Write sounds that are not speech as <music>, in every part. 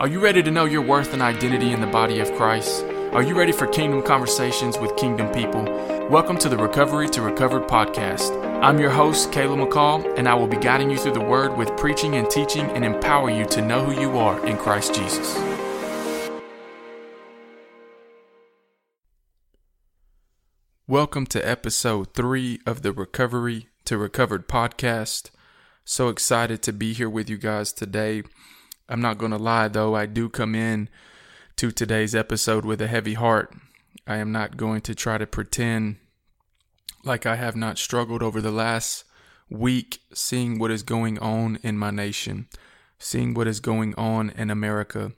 Are you ready to know your worth and identity in the body of Christ? Are you ready for kingdom conversations with kingdom people? Welcome to the Recovery to Recovered podcast. I'm your host, Caleb McCall, and I will be guiding you through the word with preaching and teaching and empower you to know who you are in Christ Jesus. Welcome to episode three of the Recovery to Recovered podcast. So excited to be here with you guys today. I'm not going to lie, though, I do come in to today's episode with a heavy heart. I am not going to try to pretend like I have not struggled over the last week seeing what is going on in my nation, seeing what is going on in America.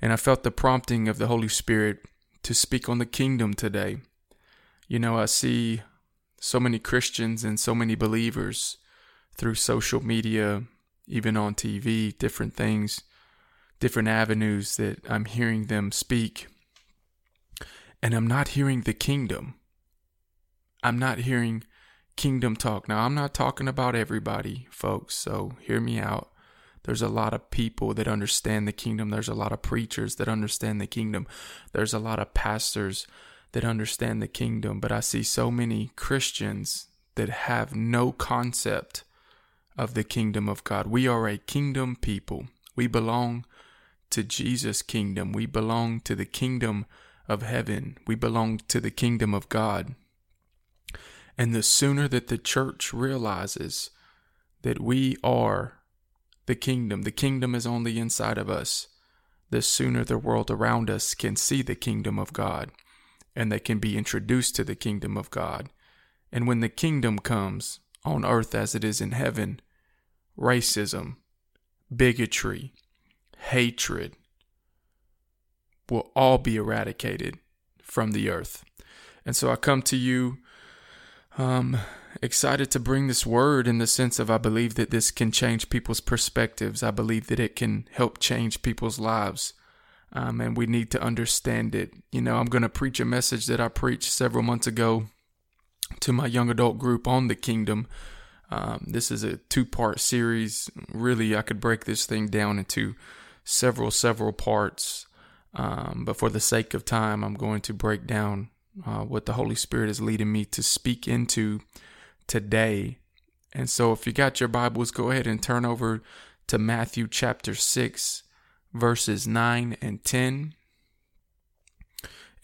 And I felt the prompting of the Holy Spirit to speak on the kingdom today. You know, I see so many Christians and so many believers through social media, even on TV, different things, different avenues that I'm hearing them speak. And I'm not hearing the kingdom. I'm not hearing kingdom talk. Now, I'm not talking about everybody, folks, so hear me out. There's a lot of people that understand the kingdom. There's a lot of preachers that understand the kingdom. There's a lot of pastors that understand the kingdom. But I see so many Christians that have no concept of the kingdom of God. We are a kingdom people. We belong to Jesus' kingdom. We belong to the kingdom of heaven. We belong to the kingdom of God. And the sooner that the church realizes that we are the kingdom, the kingdom is on the inside of us, the sooner the world around us can see the kingdom of God and they can be introduced to the kingdom of God. And when the kingdom comes on earth as it is in heaven, racism, bigotry, hatred will all be eradicated from the earth. And so I come to you um, excited to bring this word in the sense of I believe that this can change people's perspectives. I believe that it can help change people's lives. Um, and we need to understand it. You know, I'm going to preach a message that I preached several months ago to my young adult group on the kingdom. Um, this is a two part series. Really, I could break this thing down into several, several parts. Um, but for the sake of time, I'm going to break down uh, what the Holy Spirit is leading me to speak into today. And so, if you got your Bibles, go ahead and turn over to Matthew chapter 6 verses 9 and 10.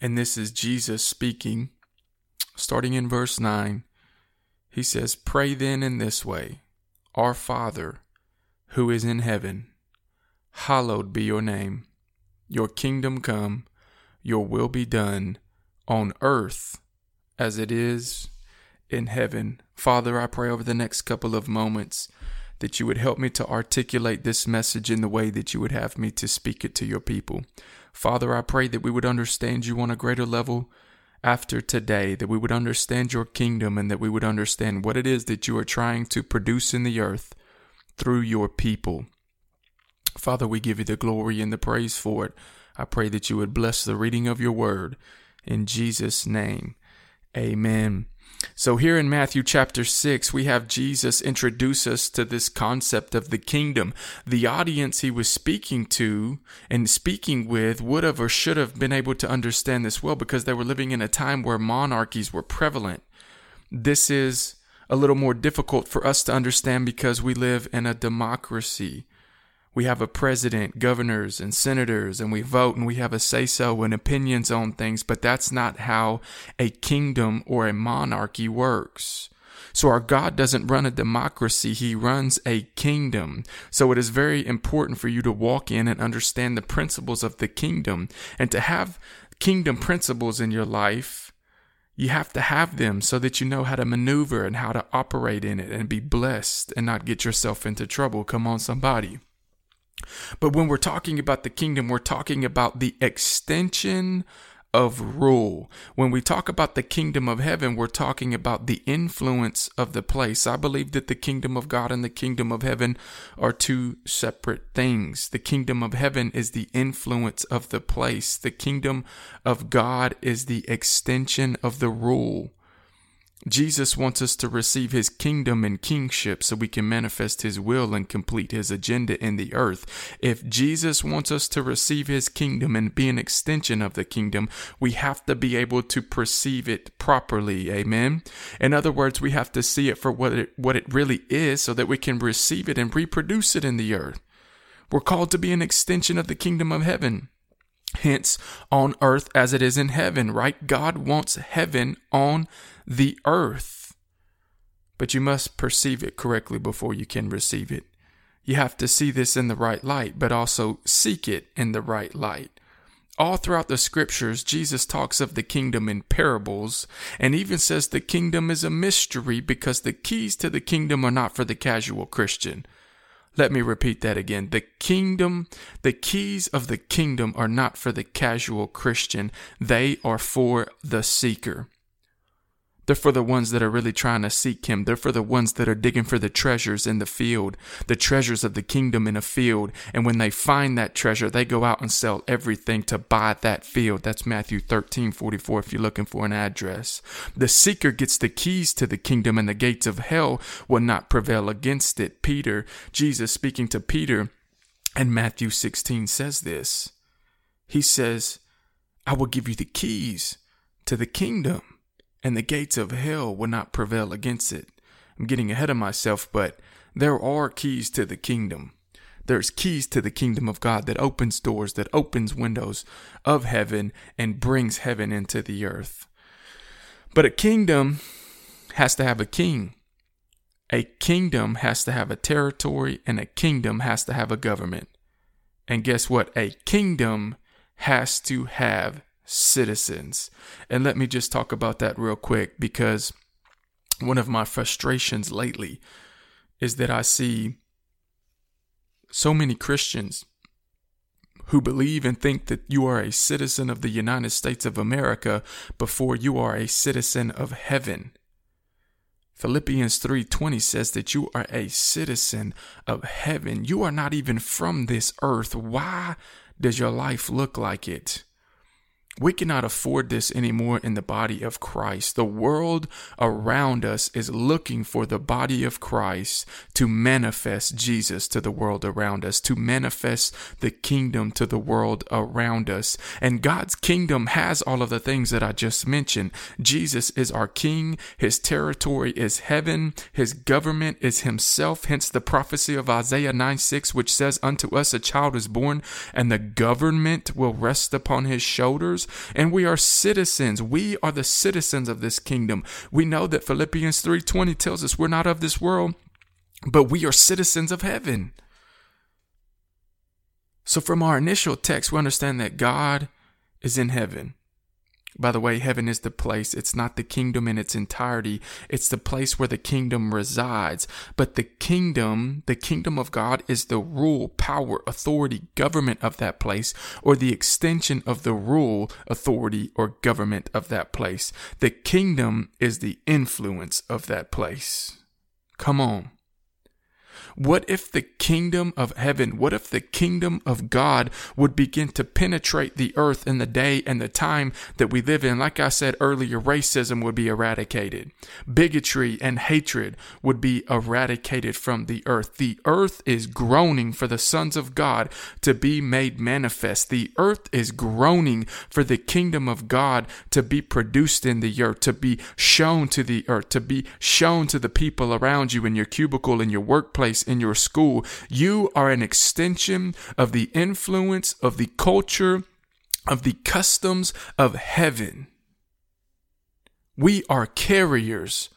And this is Jesus speaking. Starting in verse 9, he says, Pray then in this way Our Father, who is in heaven, hallowed be your name. Your kingdom come, your will be done on earth as it is in heaven. Father, I pray over the next couple of moments that you would help me to articulate this message in the way that you would have me to speak it to your people. Father, I pray that we would understand you on a greater level after today, that we would understand your kingdom and that we would understand what it is that you are trying to produce in the earth through your people. Father, we give you the glory and the praise for it. I pray that you would bless the reading of your word. In Jesus' name, amen. So, here in Matthew chapter 6, we have Jesus introduce us to this concept of the kingdom. The audience he was speaking to and speaking with would have or should have been able to understand this well because they were living in a time where monarchies were prevalent. This is a little more difficult for us to understand because we live in a democracy we have a president, governors, and senators, and we vote and we have a say so and opinions on things, but that's not how a kingdom or a monarchy works. So our God doesn't run a democracy, He runs a kingdom. So it is very important for you to walk in and understand the principles of the kingdom and to have kingdom principles in your life. You have to have them so that you know how to maneuver and how to operate in it and be blessed and not get yourself into trouble. Come on, somebody. But when we're talking about the kingdom, we're talking about the extension of rule. When we talk about the kingdom of heaven, we're talking about the influence of the place. I believe that the kingdom of God and the kingdom of heaven are two separate things. The kingdom of heaven is the influence of the place, the kingdom of God is the extension of the rule. Jesus wants us to receive his kingdom and kingship so we can manifest his will and complete his agenda in the earth. If Jesus wants us to receive his kingdom and be an extension of the kingdom, we have to be able to perceive it properly. Amen. In other words, we have to see it for what it, what it really is so that we can receive it and reproduce it in the earth. We're called to be an extension of the kingdom of heaven. Hence, on earth as it is in heaven, right? God wants heaven on the earth. But you must perceive it correctly before you can receive it. You have to see this in the right light, but also seek it in the right light. All throughout the scriptures, Jesus talks of the kingdom in parables and even says the kingdom is a mystery because the keys to the kingdom are not for the casual Christian. Let me repeat that again. The kingdom, the keys of the kingdom are not for the casual Christian. They are for the seeker. They're for the ones that are really trying to seek Him. They're for the ones that are digging for the treasures in the field, the treasures of the kingdom in a field. And when they find that treasure, they go out and sell everything to buy that field. That's Matthew 13 44 if you're looking for an address. The seeker gets the keys to the kingdom, and the gates of hell will not prevail against it. Peter, Jesus speaking to Peter, and Matthew 16 says this. He says, I will give you the keys to the kingdom and the gates of hell will not prevail against it. I'm getting ahead of myself, but there are keys to the kingdom. There's keys to the kingdom of God that opens doors, that opens windows of heaven and brings heaven into the earth. But a kingdom has to have a king. A kingdom has to have a territory, and a kingdom has to have a government. And guess what? A kingdom has to have citizens. And let me just talk about that real quick because one of my frustrations lately is that I see so many Christians who believe and think that you are a citizen of the United States of America before you are a citizen of heaven. Philippians 3:20 says that you are a citizen of heaven. You are not even from this earth. Why does your life look like it? We cannot afford this anymore in the body of Christ. The world around us is looking for the body of Christ to manifest Jesus to the world around us, to manifest the kingdom to the world around us. And God's kingdom has all of the things that I just mentioned. Jesus is our king. His territory is heaven. His government is himself. Hence the prophecy of Isaiah 9 6, which says, Unto us a child is born, and the government will rest upon his shoulders and we are citizens. We are the citizens of this kingdom. We know that Philippians 3:20 tells us we're not of this world, but we are citizens of heaven. So from our initial text, we understand that God is in heaven. By the way, heaven is the place. It's not the kingdom in its entirety. It's the place where the kingdom resides. But the kingdom, the kingdom of God is the rule, power, authority, government of that place, or the extension of the rule, authority, or government of that place. The kingdom is the influence of that place. Come on. What if the kingdom of heaven, what if the kingdom of God would begin to penetrate the earth in the day and the time that we live in? Like I said earlier, racism would be eradicated. Bigotry and hatred would be eradicated from the earth. The earth is groaning for the sons of God to be made manifest. The earth is groaning for the kingdom of God to be produced in the earth, to be shown to the earth, to be shown to the people around you in your cubicle, in your workplace, in your school. You are an extension of the influence of the culture, of the customs of heaven. We are carriers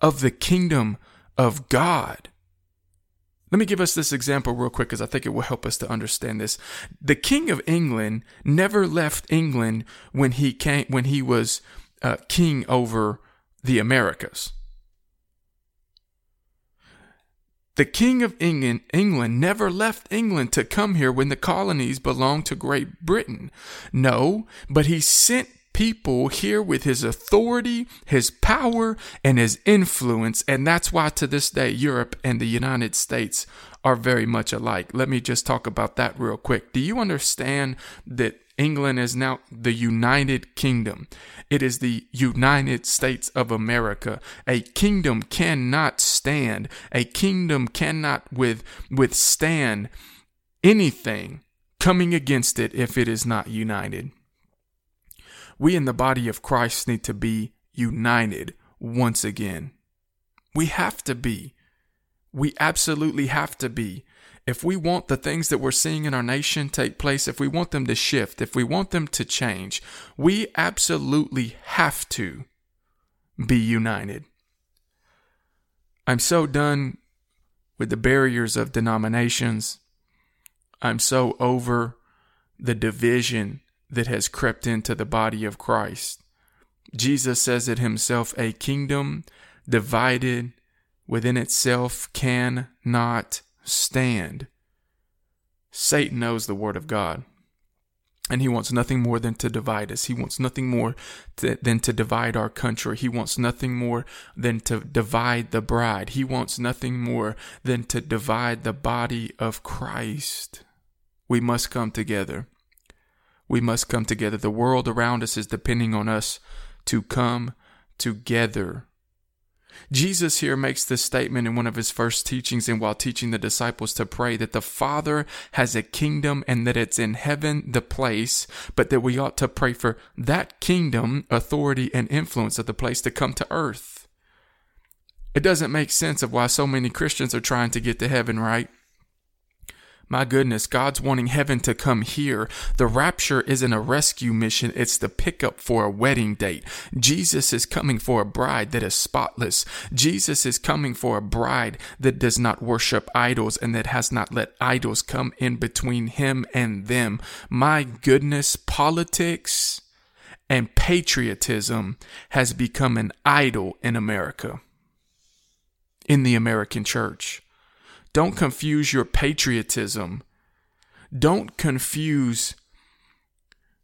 of the kingdom of God. Let me give us this example real quick because I think it will help us to understand this. The King of England never left England when he came when he was uh, king over the Americas. The King of England, England never left England to come here when the colonies belonged to Great Britain. No, but he sent people here with his authority, his power, and his influence. And that's why to this day, Europe and the United States are very much alike. Let me just talk about that real quick. Do you understand that England is now the United Kingdom. It is the United States of America. A kingdom cannot stand. A kingdom cannot with, withstand anything coming against it if it is not united. We in the body of Christ need to be united once again. We have to be. We absolutely have to be. If we want the things that we're seeing in our nation take place, if we want them to shift, if we want them to change, we absolutely have to be united. I'm so done with the barriers of denominations. I'm so over the division that has crept into the body of Christ. Jesus says it himself a kingdom divided within itself cannot stand. Satan knows the word of God. And he wants nothing more than to divide us. He wants nothing more to, than to divide our country. He wants nothing more than to divide the bride. He wants nothing more than to divide the body of Christ. We must come together. We must come together. The world around us is depending on us to come together. Jesus here makes this statement in one of his first teachings and while teaching the disciples to pray that the Father has a kingdom and that it's in heaven, the place, but that we ought to pray for that kingdom, authority, and influence of the place to come to earth. It doesn't make sense of why so many Christians are trying to get to heaven, right? My goodness, God's wanting heaven to come here. The rapture isn't a rescue mission, it's the pickup for a wedding date. Jesus is coming for a bride that is spotless. Jesus is coming for a bride that does not worship idols and that has not let idols come in between him and them. My goodness, politics and patriotism has become an idol in America, in the American church. Don't confuse your patriotism. Don't confuse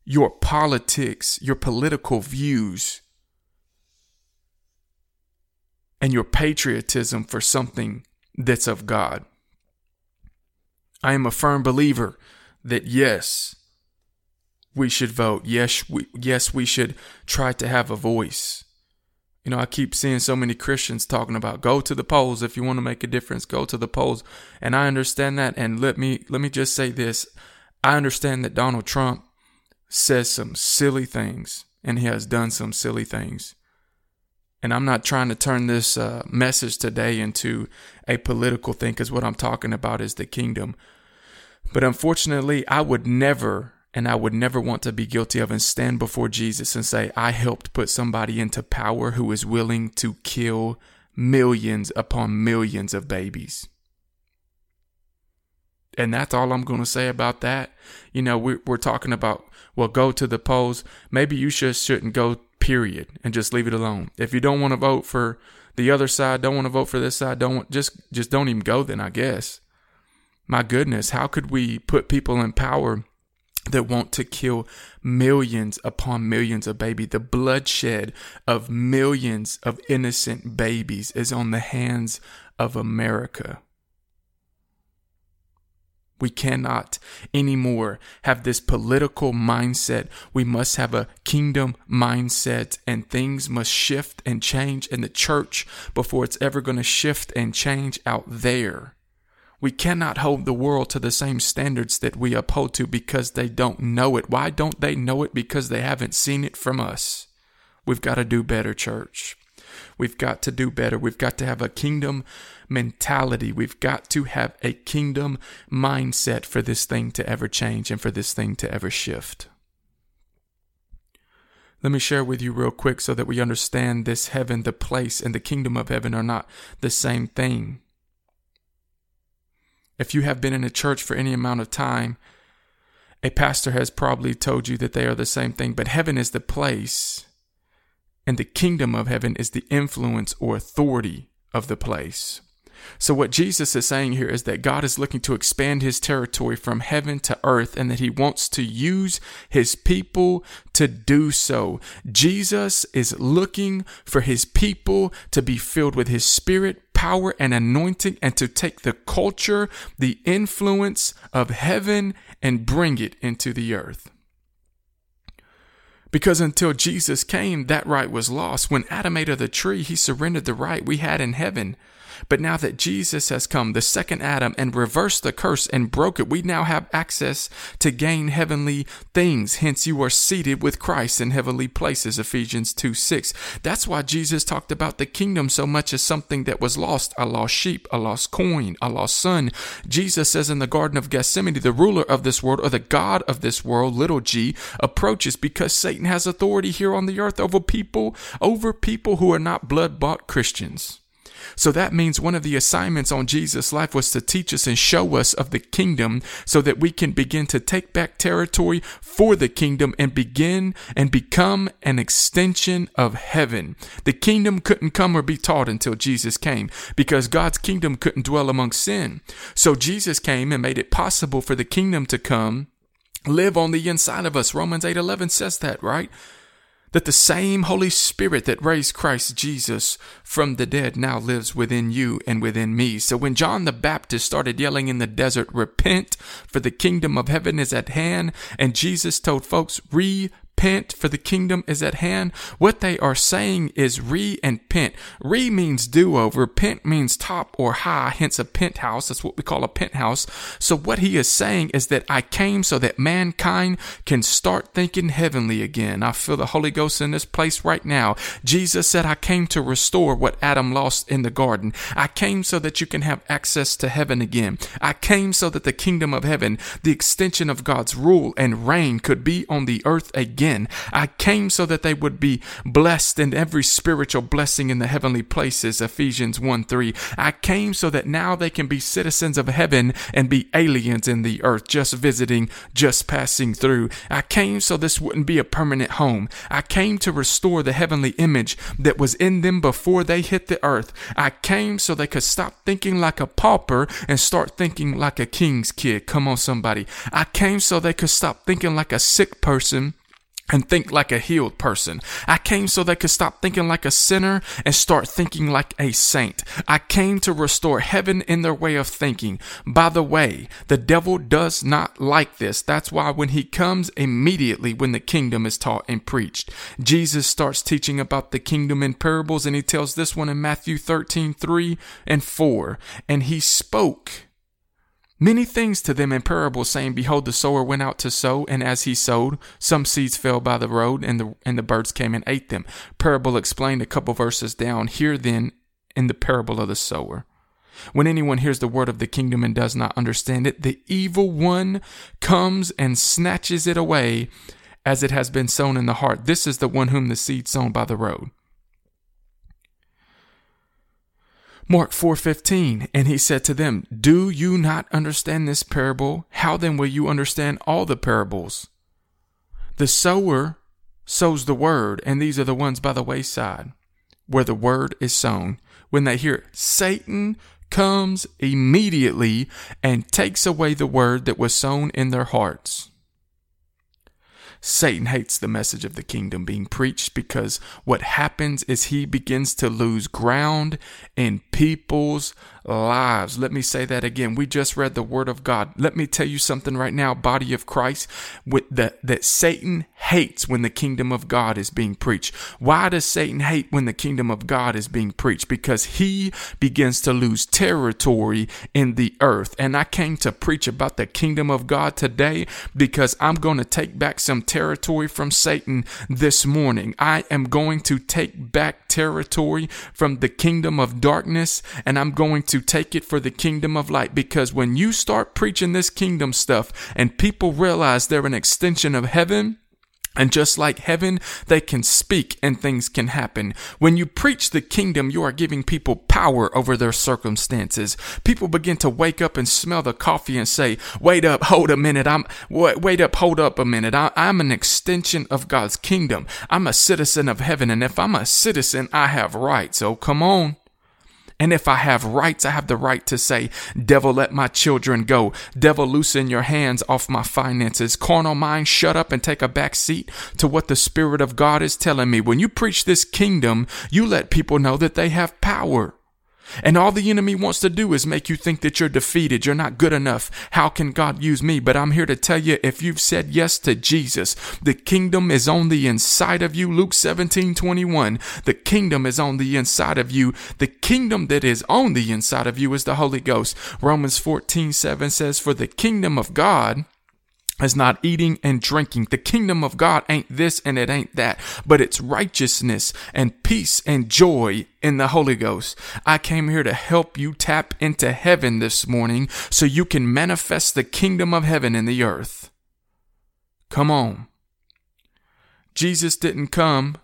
your politics, your political views, and your patriotism for something that's of God. I am a firm believer that yes, we should vote. Yes, we, yes, we should try to have a voice. You know, I keep seeing so many Christians talking about go to the polls if you want to make a difference, go to the polls. And I understand that and let me let me just say this. I understand that Donald Trump says some silly things and he has done some silly things. And I'm not trying to turn this uh, message today into a political thing because what I'm talking about is the kingdom. But unfortunately, I would never and I would never want to be guilty of and stand before Jesus and say, I helped put somebody into power who is willing to kill millions upon millions of babies. And that's all I'm going to say about that. You know, we're, we're talking about, well, go to the polls. Maybe you just shouldn't go, period, and just leave it alone. If you don't want to vote for the other side, don't want to vote for this side, don't want, just, just don't even go then, I guess. My goodness, how could we put people in power that want to kill millions upon millions of babies. The bloodshed of millions of innocent babies is on the hands of America. We cannot anymore have this political mindset. We must have a kingdom mindset and things must shift and change in the church before it's ever going to shift and change out there. We cannot hold the world to the same standards that we uphold to because they don't know it. Why don't they know it? Because they haven't seen it from us. We've got to do better, church. We've got to do better. We've got to have a kingdom mentality. We've got to have a kingdom mindset for this thing to ever change and for this thing to ever shift. Let me share with you real quick so that we understand this heaven, the place, and the kingdom of heaven are not the same thing. If you have been in a church for any amount of time, a pastor has probably told you that they are the same thing, but heaven is the place, and the kingdom of heaven is the influence or authority of the place. So, what Jesus is saying here is that God is looking to expand his territory from heaven to earth and that he wants to use his people to do so. Jesus is looking for his people to be filled with his spirit, power and anointing and to take the culture, the influence of heaven and bring it into the earth. Because until Jesus came, that right was lost. When Adam ate of the tree, he surrendered the right we had in heaven. But now that Jesus has come, the second Adam, and reversed the curse and broke it, we now have access to gain heavenly things. Hence, you are seated with Christ in heavenly places. Ephesians 2 6. That's why Jesus talked about the kingdom so much as something that was lost a lost sheep, a lost coin, a lost son. Jesus says in the Garden of Gethsemane, the ruler of this world, or the God of this world, little g, approaches because Satan has authority here on the earth over people, over people who are not blood bought Christians. So that means one of the assignments on Jesus' life was to teach us and show us of the kingdom so that we can begin to take back territory for the kingdom and begin and become an extension of heaven. The kingdom couldn't come or be taught until Jesus came because God's kingdom couldn't dwell among sin. So Jesus came and made it possible for the kingdom to come live on the inside of us. Romans 8:11 says that, right? That the same Holy Spirit that raised Christ Jesus from the dead now lives within you and within me. So when John the Baptist started yelling in the desert, repent for the kingdom of heaven is at hand, and Jesus told folks, re repent for the kingdom is at hand. What they are saying is re and pent. Re means do over. Pent means top or high, hence a penthouse. That's what we call a penthouse. So what he is saying is that I came so that mankind can start thinking heavenly again. I feel the Holy Ghost in this place right now. Jesus said, I came to restore what Adam lost in the garden. I came so that you can have access to heaven again. I came so that the kingdom of heaven, the extension of God's rule and reign could be on the earth again again. I came so that they would be blessed in every spiritual blessing in the heavenly places. Ephesians 1 3. I came so that now they can be citizens of heaven and be aliens in the earth, just visiting, just passing through. I came so this wouldn't be a permanent home. I came to restore the heavenly image that was in them before they hit the earth. I came so they could stop thinking like a pauper and start thinking like a king's kid. Come on, somebody. I came so they could stop thinking like a sick person and think like a healed person. I came so they could stop thinking like a sinner and start thinking like a saint. I came to restore heaven in their way of thinking. By the way, the devil does not like this. That's why when he comes immediately when the kingdom is taught and preached, Jesus starts teaching about the kingdom in parables and he tells this one in Matthew 13, 3 and 4. And he spoke many things to them in parables, saying, Behold, the sower went out to sow, and as he sowed, some seeds fell by the road, and the and the birds came and ate them. Parable explained a couple verses down. Here then in the parable of the sower. When anyone hears the word of the kingdom and does not understand it, the evil one comes and snatches it away as it has been sown in the heart. This is the one whom the seed sown by the road. Mark 4:15 and he said to them, "Do you not understand this parable? How then will you understand all the parables? The sower sows the word, and these are the ones by the wayside where the word is sown. When they hear it, Satan comes immediately and takes away the word that was sown in their hearts. Satan hates the message of the kingdom being preached because what happens is he begins to lose ground in people's lives. Let me say that again. We just read the word of God. Let me tell you something right now, body of Christ, with that, that Satan hates when the kingdom of God is being preached. Why does Satan hate when the kingdom of God is being preached? Because he begins to lose territory in the earth. And I came to preach about the kingdom of God today because I'm going to take back some territory from Satan this morning. I am going to take back territory from the kingdom of darkness and I'm going to take it for the kingdom of light. Because when you start preaching this kingdom stuff and people realize they're an extension of heaven, and just like heaven, they can speak and things can happen. When you preach the kingdom, you are giving people power over their circumstances. People begin to wake up and smell the coffee and say, wait up, hold a minute. I'm, wait, up, hold up a minute. I, I'm an extension of God's kingdom. I'm a citizen of heaven. And if I'm a citizen, I have rights. Oh, come on. And if I have rights, I have the right to say, Devil, let my children go. Devil, loosen your hands off my finances. Carnal mind, shut up and take a back seat to what the Spirit of God is telling me. When you preach this kingdom, you let people know that they have power. And all the enemy wants to do is make you think that you're defeated. You're not good enough. How can God use me? But I'm here to tell you if you've said yes to Jesus, the kingdom is on the inside of you. Luke 17 21. The kingdom is on the inside of you. The kingdom that is on the inside of you is the Holy Ghost. Romans 14 7 says, For the kingdom of God is not eating and drinking. The kingdom of God ain't this and it ain't that, but it's righteousness and peace and joy in the Holy Ghost. I came here to help you tap into heaven this morning so you can manifest the kingdom of heaven in the earth. Come on. Jesus didn't come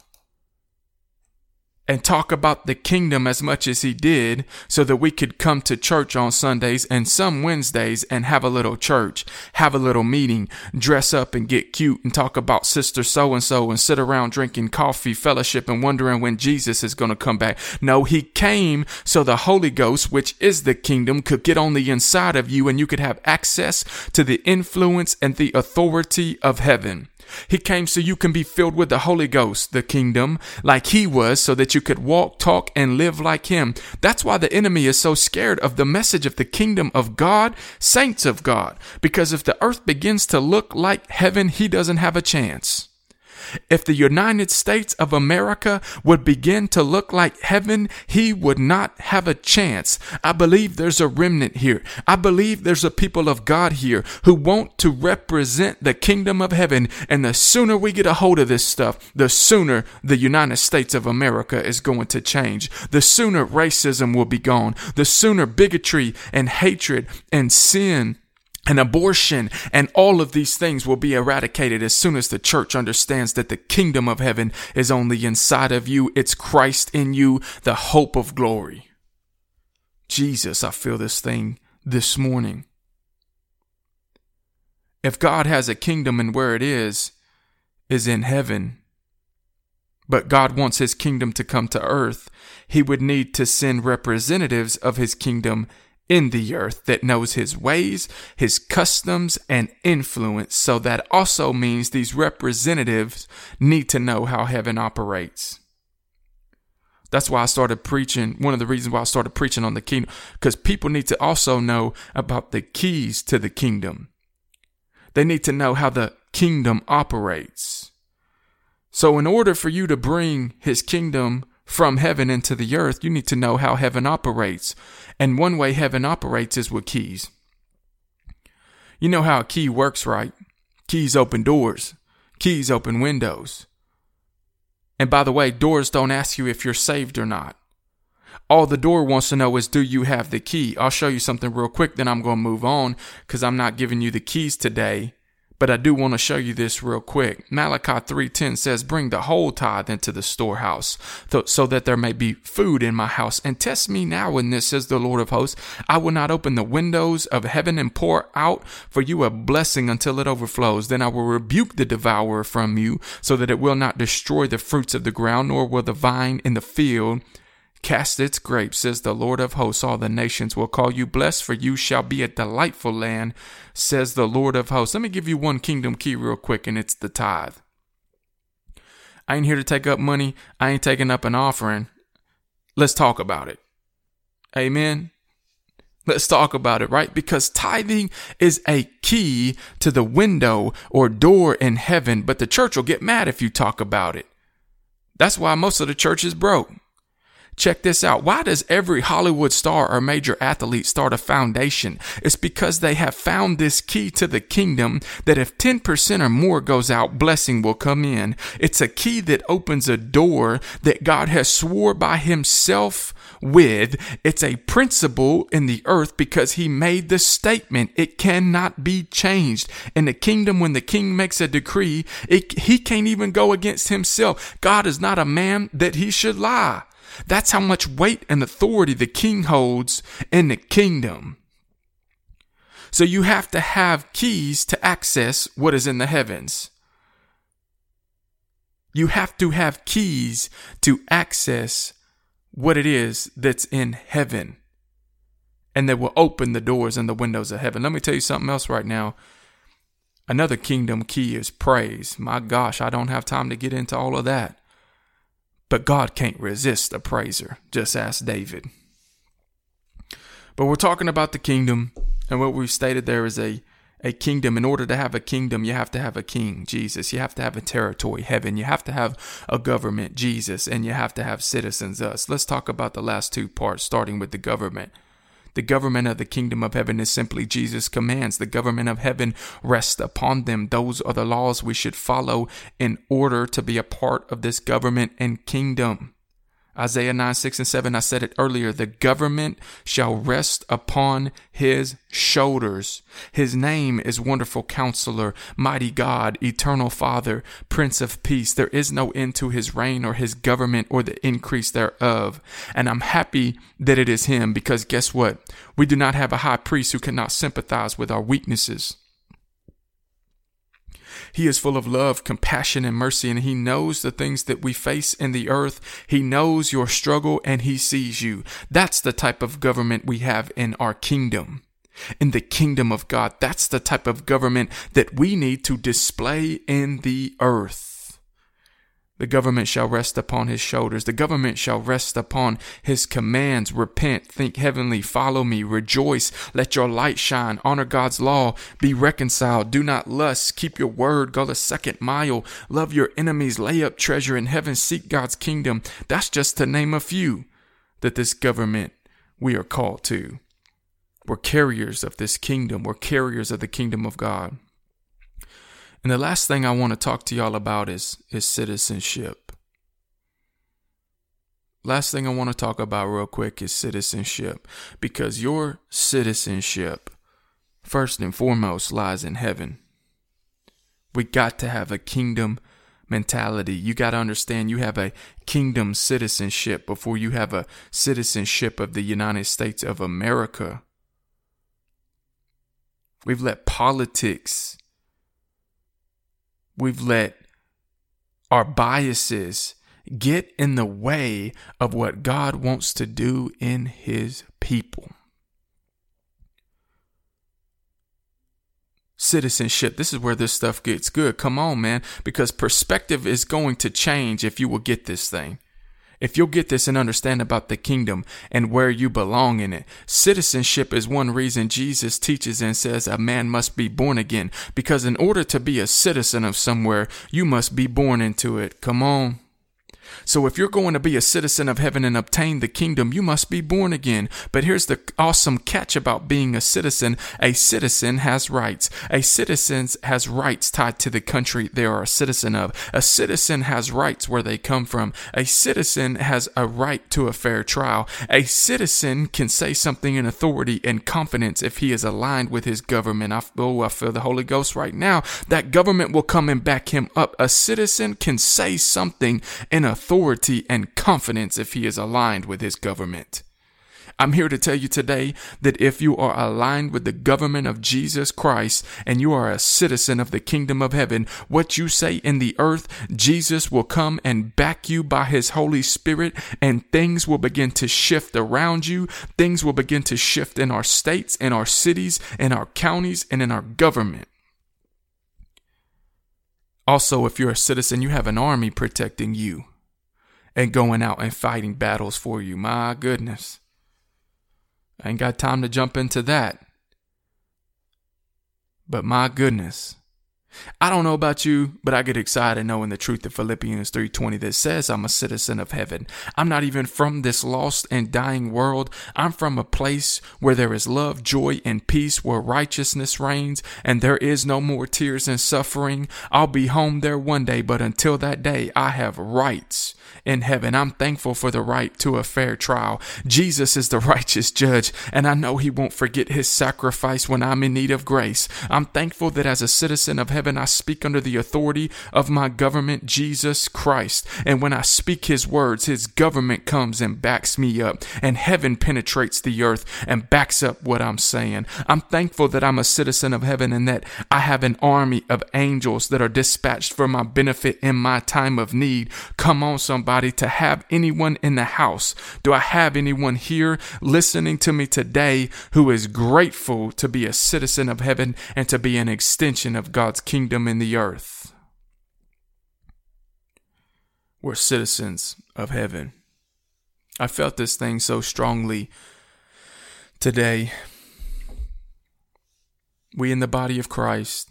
and talk about the kingdom as much as he did so that we could come to church on Sundays and some Wednesdays and have a little church, have a little meeting, dress up and get cute and talk about sister so and so and sit around drinking coffee, fellowship and wondering when Jesus is going to come back. No, he came so the Holy Ghost, which is the kingdom, could get on the inside of you and you could have access to the influence and the authority of heaven. He came so you can be filled with the Holy Ghost, the kingdom, like he was, so that you could walk, talk, and live like him. That's why the enemy is so scared of the message of the kingdom of God, saints of God, because if the earth begins to look like heaven, he doesn't have a chance. If the United States of America would begin to look like heaven, he would not have a chance. I believe there's a remnant here. I believe there's a people of God here who want to represent the kingdom of heaven. And the sooner we get a hold of this stuff, the sooner the United States of America is going to change. The sooner racism will be gone. The sooner bigotry and hatred and sin and abortion and all of these things will be eradicated as soon as the church understands that the kingdom of heaven is on the inside of you. It's Christ in you, the hope of glory. Jesus, I feel this thing this morning. If God has a kingdom and where it is, is in heaven, but God wants his kingdom to come to earth, he would need to send representatives of his kingdom in the earth that knows his ways, his customs, and influence. So that also means these representatives need to know how heaven operates. That's why I started preaching. One of the reasons why I started preaching on the kingdom, because people need to also know about the keys to the kingdom. They need to know how the kingdom operates. So, in order for you to bring his kingdom from heaven into the earth, you need to know how heaven operates. And one way heaven operates is with keys. You know how a key works, right? Keys open doors, keys open windows. And by the way, doors don't ask you if you're saved or not. All the door wants to know is, do you have the key? I'll show you something real quick, then I'm going to move on because I'm not giving you the keys today. But I do want to show you this real quick. Malachi 3:10 says, "Bring the whole tithe into the storehouse, so that there may be food in my house, and test me now in this," says the Lord of hosts. "I will not open the windows of heaven and pour out for you a blessing until it overflows. Then I will rebuke the devourer from you, so that it will not destroy the fruits of the ground, nor will the vine in the field Cast its grapes, says the Lord of hosts. All the nations will call you blessed, for you shall be a delightful land, says the Lord of hosts. Let me give you one kingdom key real quick, and it's the tithe. I ain't here to take up money. I ain't taking up an offering. Let's talk about it. Amen. Let's talk about it, right? Because tithing is a key to the window or door in heaven, but the church will get mad if you talk about it. That's why most of the church is broke. Check this out. Why does every Hollywood star or major athlete start a foundation? It's because they have found this key to the kingdom that if 10% or more goes out, blessing will come in. It's a key that opens a door that God has swore by himself with. It's a principle in the earth because he made the statement. It cannot be changed. In the kingdom, when the king makes a decree, it, he can't even go against himself. God is not a man that he should lie. That's how much weight and authority the king holds in the kingdom. So you have to have keys to access what is in the heavens. You have to have keys to access what it is that's in heaven. And that will open the doors and the windows of heaven. Let me tell you something else right now. Another kingdom key is praise. My gosh, I don't have time to get into all of that. But God can't resist a praiser. Just ask David. But we're talking about the kingdom, and what we've stated there is a a kingdom. In order to have a kingdom, you have to have a king, Jesus. You have to have a territory, heaven. You have to have a government, Jesus, and you have to have citizens, us. Let's talk about the last two parts, starting with the government. The government of the kingdom of heaven is simply Jesus' commands. The government of heaven rests upon them. Those are the laws we should follow in order to be a part of this government and kingdom. Isaiah 9, 6, and 7, I said it earlier. The government shall rest upon his shoulders. His name is Wonderful Counselor, Mighty God, Eternal Father, Prince of Peace. There is no end to his reign or his government or the increase thereof. And I'm happy that it is him because guess what? We do not have a high priest who cannot sympathize with our weaknesses. He is full of love, compassion, and mercy, and He knows the things that we face in the earth. He knows your struggle and He sees you. That's the type of government we have in our kingdom. In the kingdom of God, that's the type of government that we need to display in the earth. The government shall rest upon his shoulders. The government shall rest upon his commands. Repent, think heavenly, follow me, rejoice, let your light shine, honor God's law, be reconciled, do not lust, keep your word, go the second mile, love your enemies, lay up treasure in heaven, seek God's kingdom. That's just to name a few that this government we are called to. We're carriers of this kingdom. We're carriers of the kingdom of God. And the last thing I want to talk to y'all about is, is citizenship. Last thing I want to talk about real quick is citizenship because your citizenship, first and foremost, lies in heaven. We got to have a kingdom mentality. You got to understand you have a kingdom citizenship before you have a citizenship of the United States of America. We've let politics we've let our biases get in the way of what God wants to do in his people. Citizenship, this is where this stuff gets good. Come on, man, because perspective is going to change if you will get this thing. If you'll get this and understand about the kingdom and where you belong in it, citizenship is one reason Jesus teaches and says a man must be born again. Because in order to be a citizen of somewhere, you must be born into it. Come on. So if you're going to be a citizen of heaven and obtain the kingdom, you must be born again. But here's the awesome catch about being a citizen. A citizen has rights. A citizen has rights tied to the country they are a citizen of. A citizen has rights where they come from. A citizen has a right to a fair trial. A citizen can say something in authority and confidence if he is aligned with his government. I, oh, I feel the Holy Ghost right now. That government will come and back him up. A citizen can say something in authority authority and confidence if he is aligned with his government. I'm here to tell you today that if you are aligned with the government of Jesus Christ and you are a citizen of the kingdom of heaven, what you say in the earth, Jesus will come and back you by his Holy Spirit and things will begin to shift around you. Things will begin to shift in our states, in our cities, in our counties, and in our government. Also, if you're a citizen, you have an army protecting you and going out and fighting battles for you. My goodness. I ain't got time to jump into that. But my goodness. I don't know about you, but I get excited knowing the truth of Philippians 3:20 that says I'm a citizen of heaven. I'm not even from this lost and dying world. I'm from a place where there is love, joy, and peace, where righteousness reigns, and there is no more tears and suffering. I'll be home there one day, but until that day, I have rights in heaven. I'm thankful for the right to a fair trial. Jesus is the <laughs> righteous judge, and I know he won't forget his sacrifice when I'm in need of grace. I'm thankful that as a citizen of heaven, I speak under the authority of my government, Jesus Christ. And when I speak his words, his government comes and backs me up, and heaven penetrates the earth and backs up what I'm saying. I'm thankful that I'm a citizen of heaven and that I have an army of angels that are dispatched for my benefit in my time of need. Come on, somebody, to have anyone in the house. Do I have anyone here listening to me today who is grateful to be a citizen of heaven and to be an extension of God's kingdom in the earth? We're citizens of heaven. I felt this thing so strongly Today, we in the body of Christ,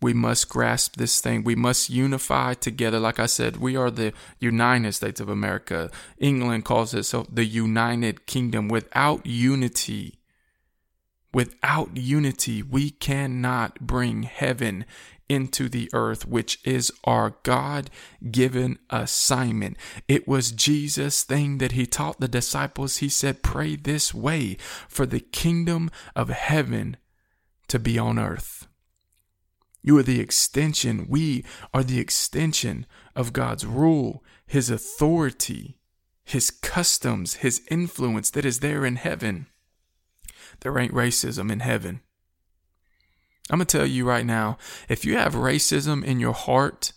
we must grasp this thing. We must unify together. Like I said, we are the United States of America. England calls itself the United Kingdom. Without unity, without unity, we cannot bring heaven into the earth, which is our God given assignment. It was Jesus' thing that he taught the disciples. He said, Pray this way for the kingdom of heaven to be on earth. You are the extension, we are the extension of God's rule, His authority, His customs, His influence that is there in heaven. There ain't racism in heaven. I'm going to tell you right now if you have racism in your heart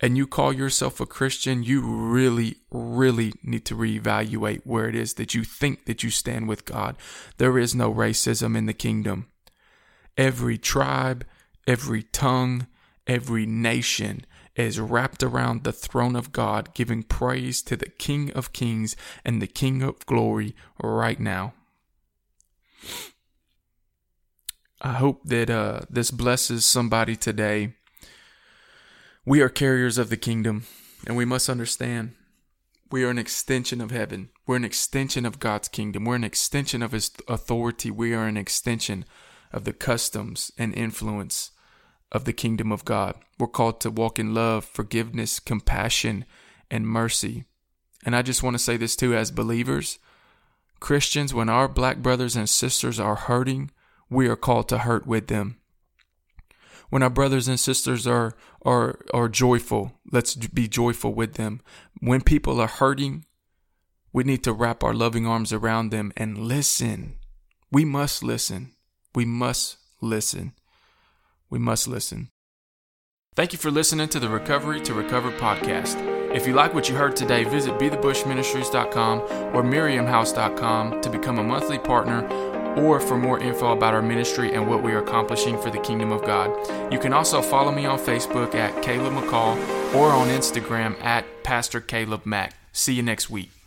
and you call yourself a Christian, you really, really need to reevaluate where it is that you think that you stand with God. There is no racism in the kingdom. Every tribe, every tongue, every nation is wrapped around the throne of God, giving praise to the King of Kings and the King of Glory right now. I hope that uh, this blesses somebody today. We are carriers of the kingdom, and we must understand we are an extension of heaven. We're an extension of God's kingdom. We're an extension of His authority. We are an extension of the customs and influence of the kingdom of God. We're called to walk in love, forgiveness, compassion, and mercy. And I just want to say this too as believers, Christians, when our black brothers and sisters are hurting, we are called to hurt with them. When our brothers and sisters are are are joyful, let's be joyful with them. When people are hurting, we need to wrap our loving arms around them and listen. We must listen. We must listen. We must listen. Thank you for listening to the Recovery to Recover podcast. If you like what you heard today, visit bethebushministries.com or miriamhouse.com to become a monthly partner or for more info about our ministry and what we are accomplishing for the kingdom of God. You can also follow me on Facebook at Caleb McCall or on Instagram at Pastor Caleb Mack. See you next week.